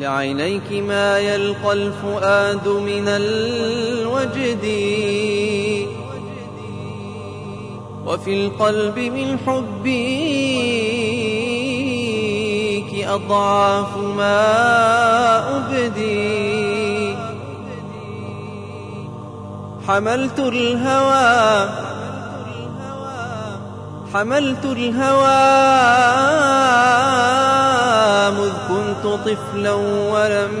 لعينيك ما يلقى الفؤاد من الوجد. وفي القلب من حبك أضعاف ما أبدي. حملت الهوى حملت الهوى. مذ كنت طفلا ولم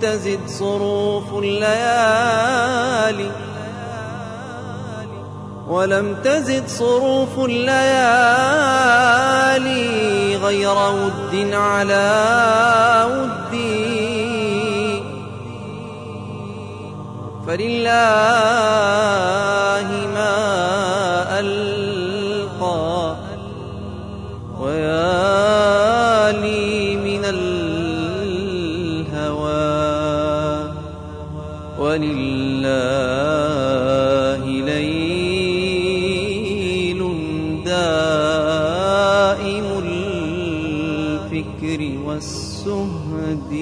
تزد صروف الليالي ولم تزد صروف الليالي غير ود على ودي. فلله ما ألقى الهوى. ولله ليل دائم الفكر والسهد.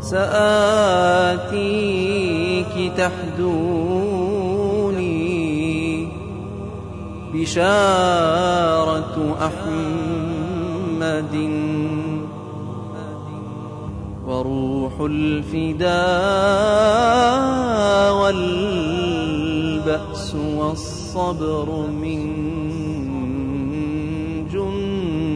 سآتيك تحدوني بشارة أحمد. وروح الفداء والبأس والصبر من جندي.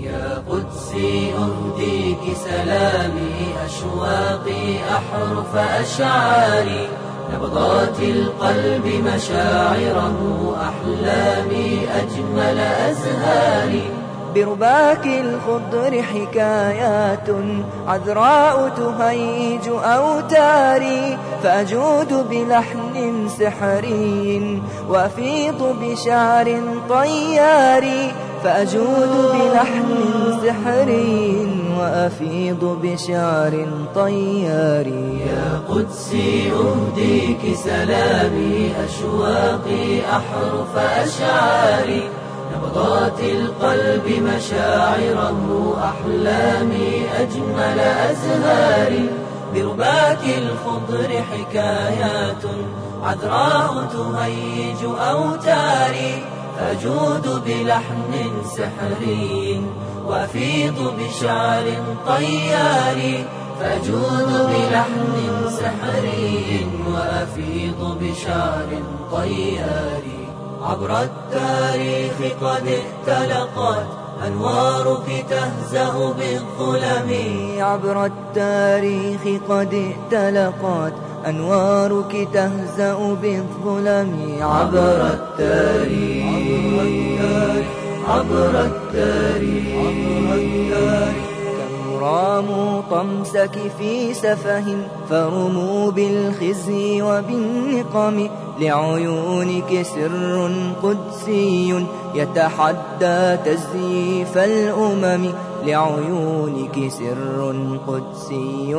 يا قدسي أهديك سلامي أشواقي أحرف أشعاري. نبضات القلب مشاعره أحلامي أجمل أزهاري برباك الخضر حكايات عذراء تهيج أوتاري فأجود بلحن سحري وأفيض بشعر طياري فأجود بلحن سحري وأفيض بشعر طياري يا قدسي أهديك سلامي أشواقي أحرف أشعاري. نبضات القلب مشاعره أحلامي أجمل أزهاري. برباك الخضر حكايات عذراء تهيج أوتاري. فأجود بلحن سحري وأفيض بشعر طياري فأجود بلحن سحري وأفيض بشعر طياري عبر التاريخ قد ائتلقت أنوارك تهزأ بالظلم عبر التاريخ قد ائتلقت أنوارك تهزأ بالظلم عبر التاريخ. عبر التاريخ. كم راموا طمسك في سفه فرموا بالخزي وبالنقم لعيونك سر قدسي يتحدى تزييف الأمم لعيونك سر قدسي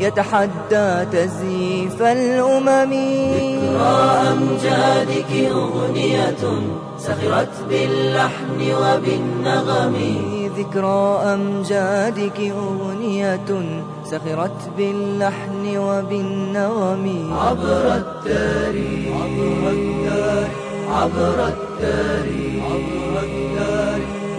يتحدى تزييف الأمم ذكرى أمجادك أغنية سخرت باللحن وبالنغم. ذكرى أمجادك أغنية سخرت باللحن وبالنغم؟ عبر التاريخ عبر التاريخ.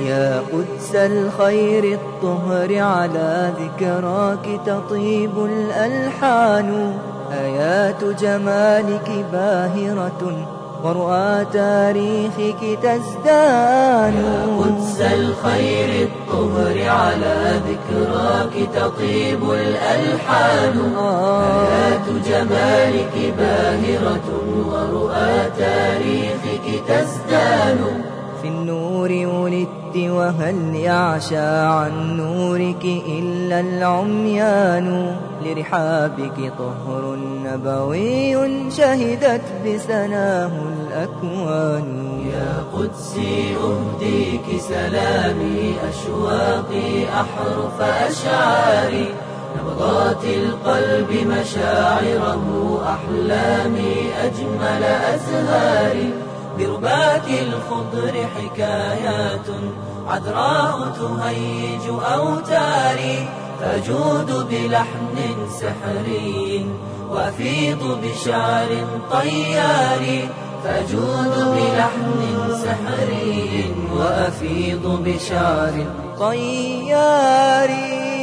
يا قدس الخير الطهر على ذكراك تطيب الألحان. آيات جمالك باهرة ورؤى تاريخك تزدان قدس الخير الطهر على ذكراك تطيب الألحان آيات جمالك باهرة وهل يعشى عن نورك إلا العميان لرحابك طهر نبوي شهدت بسناه الأكوان. يا قدسي أهديك سلامي أشواقي أحرف أشعاري نبضات القلب مشاعره أحلامي أجمل أزهاري. بربات الخضر حكايات عذراء تهيج أوتاري فأجود بلحن سحري وأفيض بشعر طيار فأجود بلحن سحري وأفيض بشعر طياري